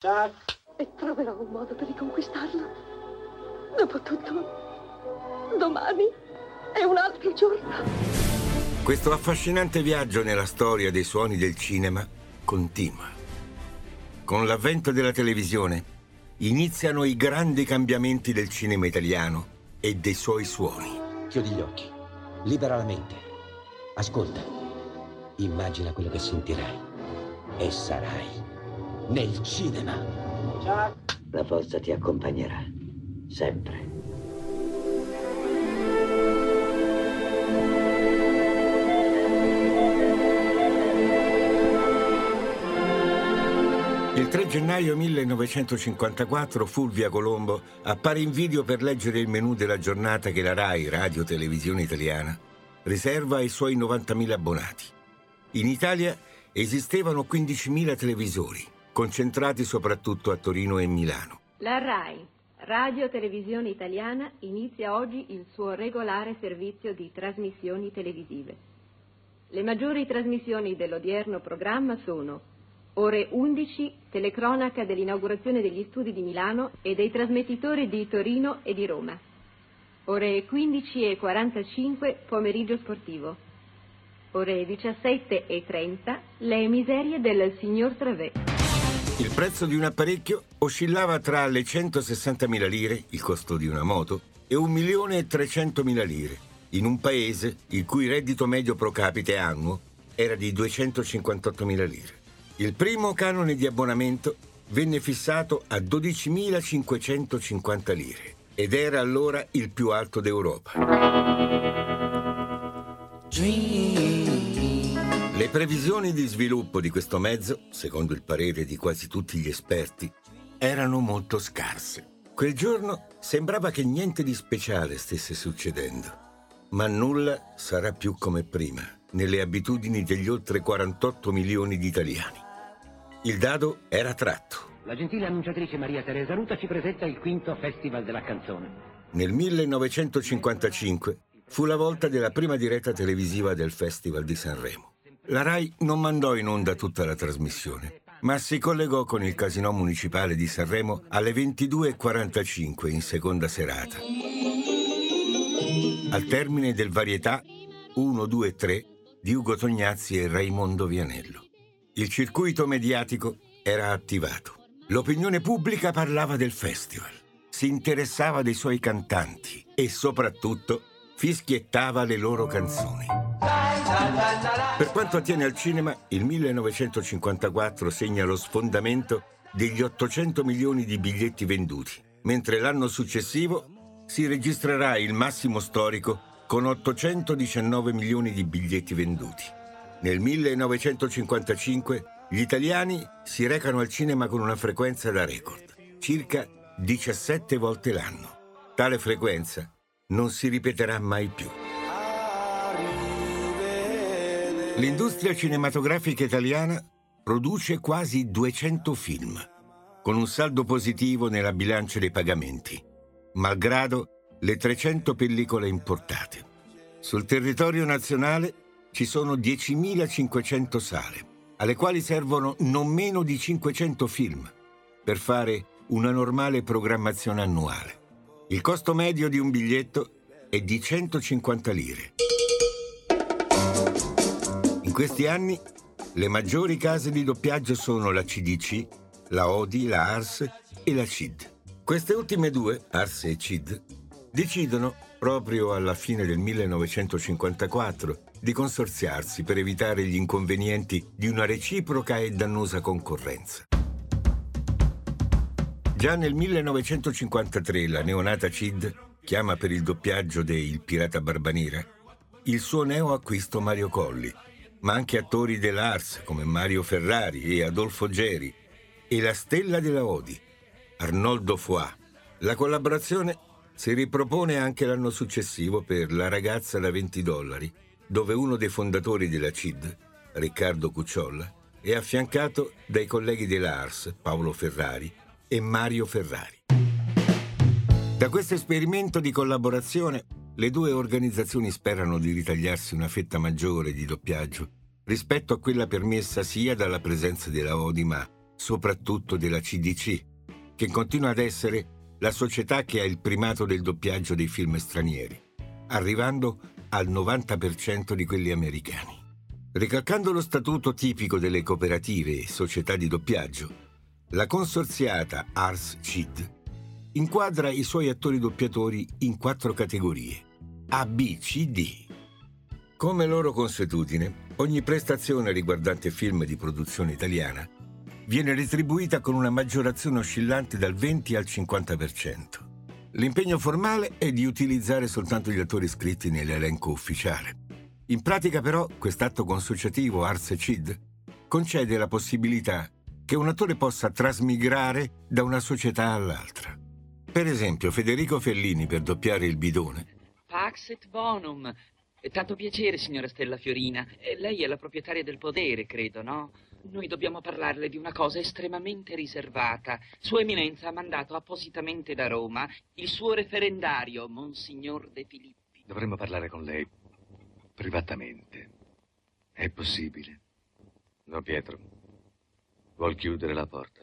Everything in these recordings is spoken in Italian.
Jack. E troverò un modo per riconquistarlo. Dopotutto, domani è un altro giorno. Questo affascinante viaggio nella storia dei suoni del cinema continua. Con l'avvento della televisione iniziano i grandi cambiamenti del cinema italiano e dei suoi suoni. Chiudi gli occhi, libera la mente, ascolta, immagina quello che sentirai e sarai nel cinema. La forza ti accompagnerà, sempre. Il 3 gennaio 1954 Fulvia Colombo appare in video per leggere il menù della giornata che la RAI, Radio Televisione Italiana, riserva ai suoi 90.000 abbonati. In Italia esistevano 15.000 televisori, concentrati soprattutto a Torino e Milano. La RAI, Radio Televisione Italiana, inizia oggi il suo regolare servizio di trasmissioni televisive. Le maggiori trasmissioni dell'odierno programma sono ore 11, telecronaca dell'inaugurazione degli studi di Milano e dei trasmettitori di Torino e di Roma. Ore 15 e 45, pomeriggio sportivo. Ore 17 e 30, le miserie del signor Travé. Il prezzo di un apparecchio oscillava tra le 160.000 lire, il costo di una moto, e 1.300.000 lire, in un paese il cui reddito medio pro capite annuo era di 258.000 lire. Il primo canone di abbonamento venne fissato a 12.550 lire ed era allora il più alto d'Europa. Le previsioni di sviluppo di questo mezzo, secondo il parere di quasi tutti gli esperti, erano molto scarse. Quel giorno sembrava che niente di speciale stesse succedendo, ma nulla sarà più come prima, nelle abitudini degli oltre 48 milioni di italiani. Il dado era tratto. La gentile annunciatrice Maria Teresa Ruta ci presenta il quinto Festival della canzone. Nel 1955 fu la volta della prima diretta televisiva del Festival di Sanremo. La RAI non mandò in onda tutta la trasmissione, ma si collegò con il Casino Municipale di Sanremo alle 22.45 in seconda serata. Al termine del varietà 1, 2, 3 di Ugo Tognazzi e Raimondo Vianello. Il circuito mediatico era attivato. L'opinione pubblica parlava del festival, si interessava dei suoi cantanti e soprattutto fischiettava le loro canzoni. Per quanto attiene al cinema, il 1954 segna lo sfondamento degli 800 milioni di biglietti venduti, mentre l'anno successivo si registrerà il massimo storico con 819 milioni di biglietti venduti. Nel 1955 gli italiani si recano al cinema con una frequenza da record, circa 17 volte l'anno. Tale frequenza non si ripeterà mai più. L'industria cinematografica italiana produce quasi 200 film, con un saldo positivo nella bilancia dei pagamenti, malgrado le 300 pellicole importate. Sul territorio nazionale ci sono 10.500 sale, alle quali servono non meno di 500 film per fare una normale programmazione annuale. Il costo medio di un biglietto è di 150 lire. In questi anni le maggiori case di doppiaggio sono la CDC, la Odi, la Ars e la CID. Queste ultime due, Ars e CID, decidono, proprio alla fine del 1954, di consorziarsi per evitare gli inconvenienti di una reciproca e dannosa concorrenza. Già nel 1953 la neonata CID chiama per il doppiaggio de Il Pirata Barbanera il suo neo acquisto Mario Colli, ma anche attori dell'Ars come Mario Ferrari e Adolfo Geri e la stella della Odi, Arnoldo Foà. La collaborazione si ripropone anche l'anno successivo per La ragazza da 20 dollari, dove uno dei fondatori della CID, Riccardo Cucciolla, è affiancato dai colleghi dell'Ars, Paolo Ferrari e Mario Ferrari. Da questo esperimento di collaborazione, le due organizzazioni sperano di ritagliarsi una fetta maggiore di doppiaggio rispetto a quella permessa sia dalla presenza della Odi, ma soprattutto della CDC, che continua ad essere la società che ha il primato del doppiaggio dei film stranieri, arrivando al 90% di quelli americani. Ricalcando lo statuto tipico delle cooperative e società di doppiaggio, la consorziata Ars CID inquadra i suoi attori doppiatori in quattro categorie, A, B, C, D. Come loro consuetudine, ogni prestazione riguardante film di produzione italiana viene retribuita con una maggiorazione oscillante dal 20 al 50%. L'impegno formale è di utilizzare soltanto gli attori iscritti nell'elenco ufficiale. In pratica però quest'atto consociativo Ars Cid concede la possibilità che un attore possa trasmigrare da una società all'altra. Per esempio, Federico Fellini per doppiare il bidone. Pax et bonum. Tanto piacere, signora Stella Fiorina. Lei è la proprietaria del podere, credo, no? Noi dobbiamo parlarle di una cosa estremamente riservata. Sua Eminenza ha mandato appositamente da Roma il suo referendario, Monsignor De Filippi. Dovremmo parlare con lei privatamente. È possibile? No, Pietro. Vuol chiudere la porta.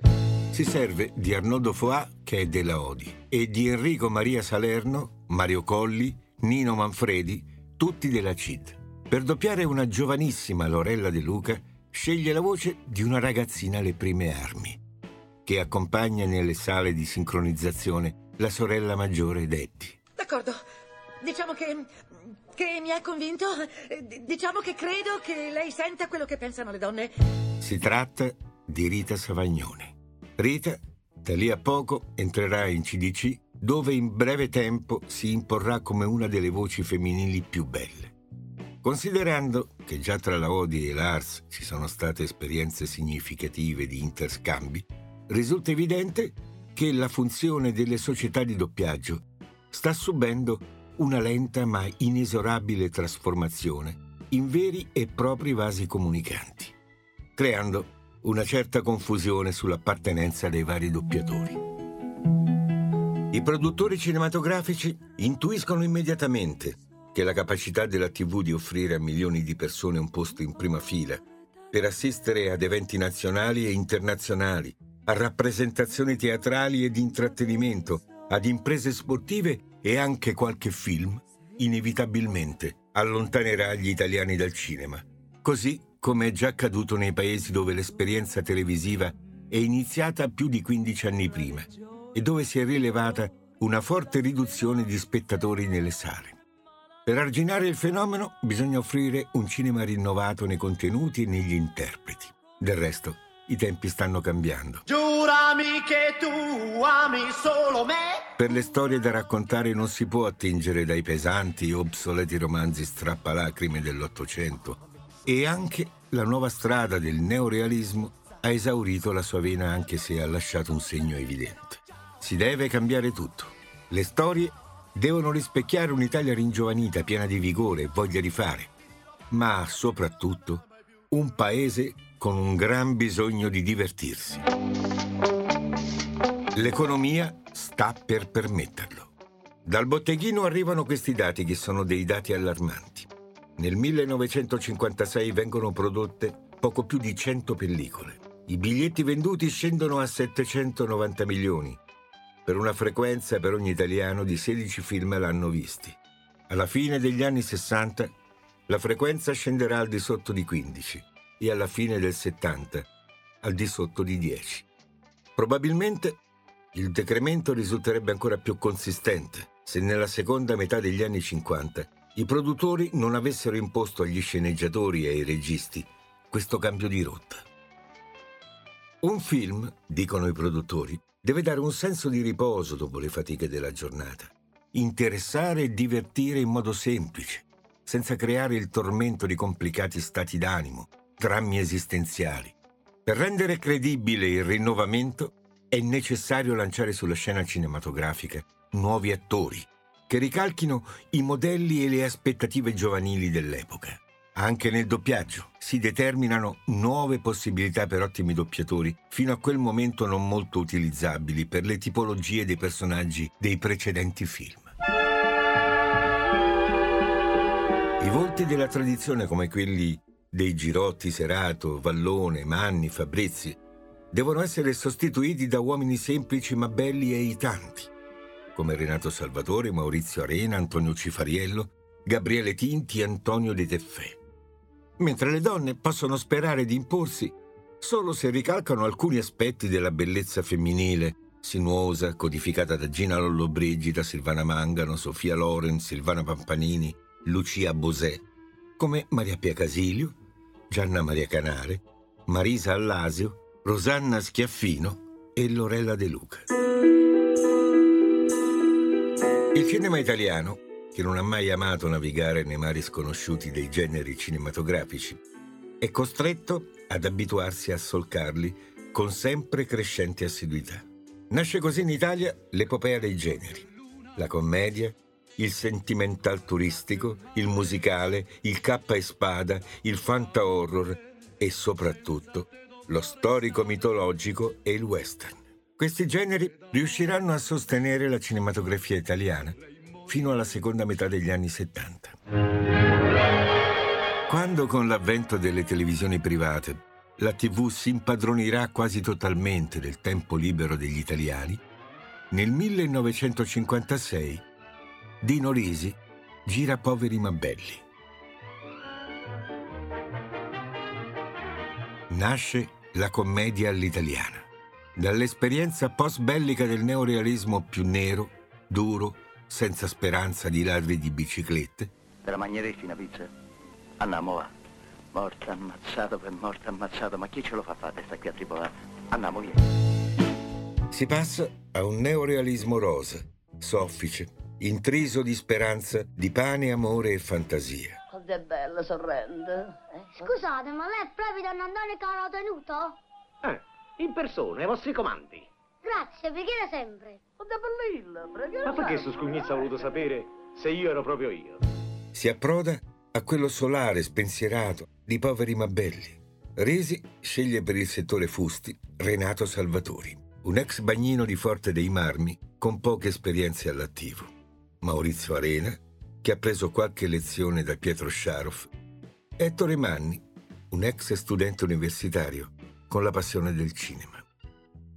Si serve di Arnoldo Foà, che è della Odi, e di Enrico Maria Salerno, Mario Colli, Nino Manfredi, tutti della CID. Per doppiare una giovanissima Lorella De Luca, sceglie la voce di una ragazzina alle prime armi, che accompagna nelle sale di sincronizzazione la sorella maggiore Detti. D'accordo. Diciamo che. che mi ha convinto. Diciamo che credo che lei senta quello che pensano le donne. Si tratta di Rita Savagnone. Rita, da lì a poco, entrerà in CDC, dove in breve tempo si imporrà come una delle voci femminili più belle. Considerando che già tra la Odi e l'Ars ci sono state esperienze significative di interscambi, risulta evidente che la funzione delle società di doppiaggio sta subendo una lenta ma inesorabile trasformazione in veri e propri vasi comunicanti, creando una certa confusione sull'appartenenza dei vari doppiatori. I produttori cinematografici intuiscono immediatamente che la capacità della TV di offrire a milioni di persone un posto in prima fila per assistere ad eventi nazionali e internazionali, a rappresentazioni teatrali e di intrattenimento, ad imprese sportive e anche qualche film, inevitabilmente allontanerà gli italiani dal cinema, così come è già accaduto nei paesi dove l'esperienza televisiva è iniziata più di 15 anni prima e dove si è rilevata una forte riduzione di spettatori nelle sale. Per arginare il fenomeno bisogna offrire un cinema rinnovato nei contenuti e negli interpreti. Del resto, i tempi stanno cambiando. Giurami che tu ami solo me. Per le storie da raccontare non si può attingere dai pesanti obsoleti romanzi strappalacrime dell'Ottocento. E anche la nuova strada del neorealismo ha esaurito la sua vena anche se ha lasciato un segno evidente. Si deve cambiare tutto. Le storie devono rispecchiare un'Italia ringiovanita, piena di vigore e voglia di fare, ma soprattutto un paese con un gran bisogno di divertirsi. L'economia sta per permetterlo. Dal botteghino arrivano questi dati che sono dei dati allarmanti. Nel 1956 vengono prodotte poco più di 100 pellicole. I biglietti venduti scendono a 790 milioni, per una frequenza per ogni italiano di 16 film l'hanno visti. Alla fine degli anni 60 la frequenza scenderà al di sotto di 15 e alla fine del 70 al di sotto di 10. Probabilmente il decremento risulterebbe ancora più consistente se nella seconda metà degli anni 50 i produttori non avessero imposto agli sceneggiatori e ai registi questo cambio di rotta. Un film, dicono i produttori, deve dare un senso di riposo dopo le fatiche della giornata, interessare e divertire in modo semplice, senza creare il tormento di complicati stati d'animo, drammi esistenziali. Per rendere credibile il rinnovamento è necessario lanciare sulla scena cinematografica nuovi attori che ricalchino i modelli e le aspettative giovanili dell'epoca. Anche nel doppiaggio si determinano nuove possibilità per ottimi doppiatori, fino a quel momento non molto utilizzabili per le tipologie dei personaggi dei precedenti film. I volti della tradizione come quelli dei Girotti, Serato, Vallone, Manni, Fabrizi devono essere sostituiti da uomini semplici ma belli e itanti, come Renato Salvatore, Maurizio Arena, Antonio Cifariello, Gabriele Tinti e Antonio De Teffè. Mentre le donne possono sperare di imporsi solo se ricalcano alcuni aspetti della bellezza femminile, sinuosa, codificata da Gina Lollobrigida, Silvana Mangano, Sofia Loren, Silvana Pampanini, Lucia Bosè, come Maria Pia Casilio, Gianna Maria Canare, Marisa Allasio, Rosanna Schiaffino e Lorella De Luca. Il cinema italiano, che non ha mai amato navigare nei mari sconosciuti dei generi cinematografici, è costretto ad abituarsi a solcarli con sempre crescente assiduità. Nasce così in Italia l'epopea dei generi, la commedia, il sentimental turistico, il musicale, il cappa e spada, il fanta horror e soprattutto lo storico mitologico e il western. Questi generi riusciranno a sostenere la cinematografia italiana fino alla seconda metà degli anni 70. Quando con l'avvento delle televisioni private la TV si impadronirà quasi totalmente del tempo libero degli italiani, nel 1956 Dino Lisi gira Poveri ma belli. Nasce la commedia all'italiana. Dall'esperienza post-bellica del neorealismo più nero, duro, senza speranza di ladri di biciclette. Te la mangeresti una pizza? Andiamo va. Morto ammazzato per morto ammazzato, ma chi ce lo fa fare sta qui a tribolare? Andiamo via. Si passa a un neorealismo rosa, soffice, intriso di speranza, di pane, amore e fantasia. Cos'è Oh, bella, sorrende. Scusate, ma lei è proprio Don Antonio che l'ho tenuto? Eh, in persona, ai vostri comandi. Grazie, vi chiedo sempre. Oh, da bellilla, preghiamo. Ma perché su Scugnizza ha voluto sapere se io ero proprio io? Si approda a quello solare, spensierato, di poveri ma belli. Resi sceglie per il settore fusti Renato Salvatori, un ex bagnino di Forte dei Marmi con poche esperienze all'attivo. Maurizio Arena, che ha preso qualche lezione da Pietro Sciaroff. Ettore Manni, un ex studente universitario con la passione del cinema.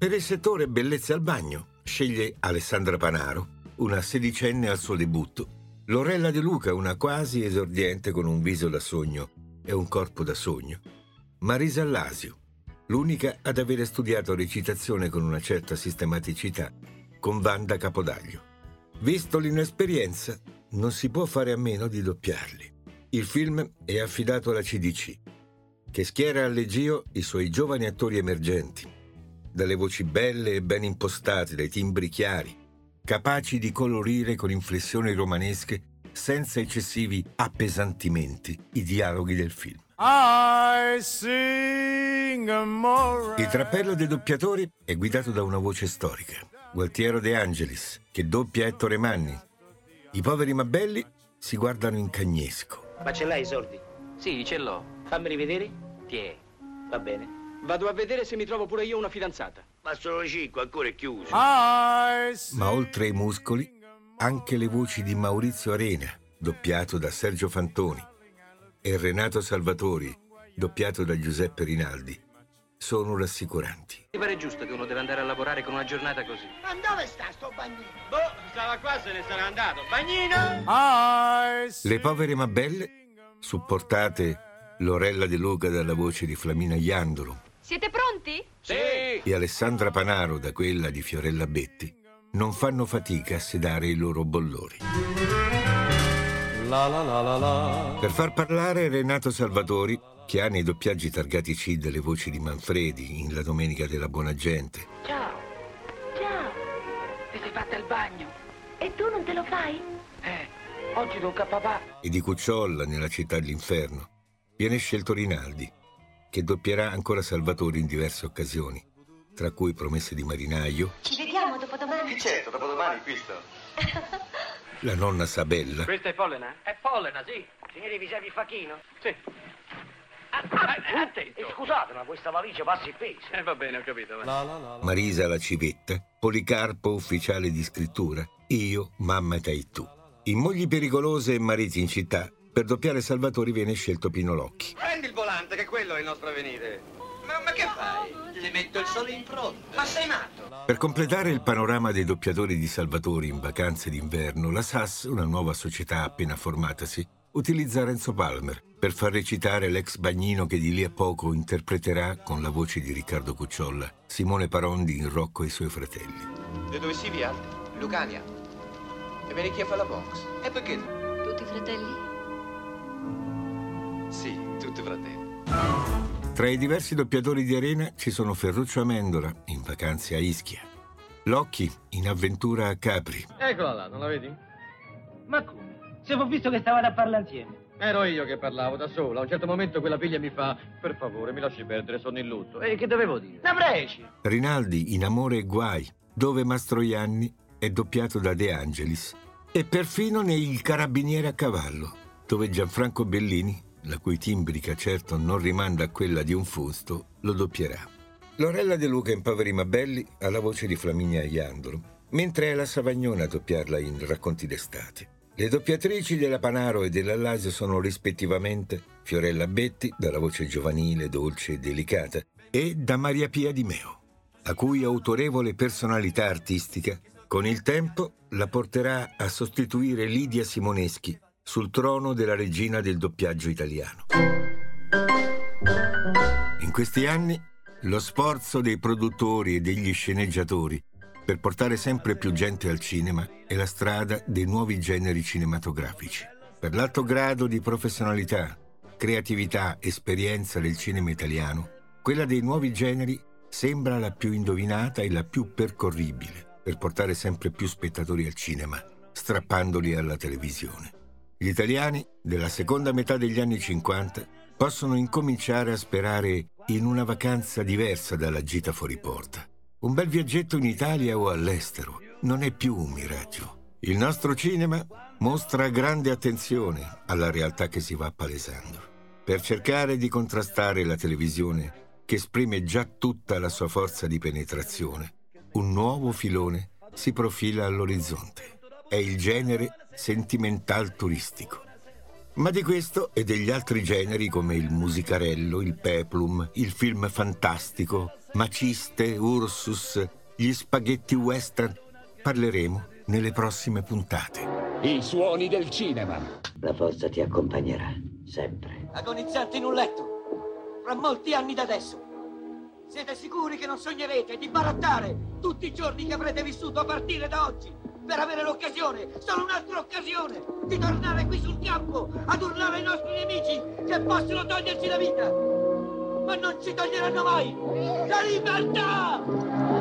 Per il settore bellezza al bagno sceglie Alessandra Panaro, una sedicenne al suo debutto, Lorella De Luca, una quasi esordiente con un viso da sogno e un corpo da sogno, Marisa Allasio, l'unica ad avere studiato recitazione con una certa sistematicità, con Wanda Capodaglio. Visto l'inesperienza, non si può fare a meno di doppiarli. Il film è affidato alla CDC, che schiera al leggio i suoi giovani attori emergenti, dalle voci belle e ben impostate, dai timbri chiari, capaci di colorire con inflessioni romanesche senza eccessivi appesantimenti i dialoghi del film. Il trappello dei doppiatori è guidato da una voce storica, Gualtiero De Angelis, che doppia Ettore Manni. I poveri ma belli si guardano in cagnesco. Ma ce l'hai i soldi? Sì, ce l'ho. Fammeli vedere. Tiè. Va bene. Vado a vedere se mi trovo pure io una fidanzata. Ma sono cinque, ancora è chiuso. Ma oltre ai muscoli, anche le voci di Maurizio Arena, doppiato da Sergio Fantoni, e Renato Salvatori, doppiato da Giuseppe Rinaldi, sono rassicuranti. Mi pare giusto che uno deve andare a lavorare con una giornata così. Ma dove sta sto bagnino? Boh, stava qua, se ne sarà andato. Bagnino! Le povere ma belle, supportate Lorella De Luca dalla voce di Flamina Iandolo Siete pronti? Sì! e Alessandra Panaro da quella di Fiorella Betti, non fanno fatica a sedare i loro bollori. La la la la la. Per far parlare Renato Salvatori, che ha nei doppiaggi targati C delle voci di Manfredi in La Domenica della Buona Gente, Ciao, Ciao. ti sei fatta il bagno? E tu non te lo fai? Eh, oggi tocca a papà. e di Cucciolla nella Città dell'Inferno, viene scelto Rinaldi, che doppierà ancora Salvatori in diverse occasioni, tra cui Promesse di marinaio, Ci vediamo dopodomani. Certo, dopodomani qui sto. La nonna Sabella Questa è Pollena? È Pollena, sì. Signore, vi serve il facchino? Sì. attento. scusate, ma questa valigia passa il peso. Eh, va bene, ho capito. va. La la la la. Marisa la civetta, Policarpo ufficiale di scrittura, io, mamma e tu. In Mogli pericolose e mariti in città, per doppiare Salvatori viene scelto Pino Locchi. Prendi il volante, che quello è il nostro avvenire. Ma, ma che fai? Le metto il sole in fronte. Ma sei matto? Per completare il panorama dei doppiatori di Salvatori in vacanze d'inverno, la SAS, una nuova società appena formatasi, utilizza Renzo Palmer per far recitare l'ex bagnino che di lì a poco interpreterà, con la voce di Riccardo Cucciolla, Simone Parondi in Rocco e i suoi fratelli. Da dove si via? Lucania. E vieni chi fa la box. E perché? Tutti fratelli? Sì, tutti fratelli. Tra i diversi doppiatori di Arena ci sono Ferruccio Amendola, in vacanze a Ischia, Locchi, in avventura a Capri, Eccola là, non la vedi? Ma come? Se ho visto che stavate a parlare insieme. Ero io che parlavo da sola. A un certo momento quella figlia mi fa: Per favore, mi lasci perdere, sono in lutto. E che dovevo dire? La preci! Rinaldi in Amore e Guai, dove Mastroianni è doppiato da De Angelis, e perfino nei Il Carabiniere a cavallo, dove Gianfranco Bellini, la cui timbrica certo non rimanda a quella di un fusto, lo doppierà. Lorella De Luca in Poveri ma Belli ha la voce di Flaminia Iandolo, mentre è la Savagnone a doppiarla in Racconti d'estate. Le doppiatrici della Panaro e della Lasio sono rispettivamente Fiorella Betti, dalla voce giovanile, dolce e delicata, e da Maria Pia Di Meo, la cui autorevole personalità artistica con il tempo la porterà a sostituire Lidia Simoneschi sul trono della regina del doppiaggio italiano. In questi anni lo sforzo dei produttori e degli sceneggiatori per portare sempre più gente al cinema è la strada dei nuovi generi cinematografici. Per l'alto grado di professionalità, creatività, esperienza del cinema italiano, quella dei nuovi generi sembra la più indovinata e la più percorribile per portare sempre più spettatori al cinema, strappandoli alla televisione. Gli italiani della seconda metà degli anni 50 possono incominciare a sperare in una vacanza diversa dalla gita fuori porta. Un bel viaggetto in Italia o all'estero non è più un miraggio. Il nostro cinema mostra grande attenzione alla realtà che si va palesando. Per cercare di contrastare la televisione, che esprime già tutta la sua forza di penetrazione, un nuovo filone si profila all'orizzonte. È il genere sentimental turistico. Ma di questo e degli altri generi come il musicarello, il peplum, il film fantastico, Maciste, Ursus, gli spaghetti western, parleremo nelle prossime puntate. I suoni del cinema. La forza ti accompagnerà, sempre. Agonizzante in un letto. Fra molti anni da adesso. Siete sicuri che non sognerete di barattare tutti i giorni che avrete vissuto a partire da oggi? Per avere l'occasione, solo un'altra occasione, di tornare qui sul campo ad urlare ai nostri nemici che possono toglierci la vita. Ma non ci toglieranno mai la libertà!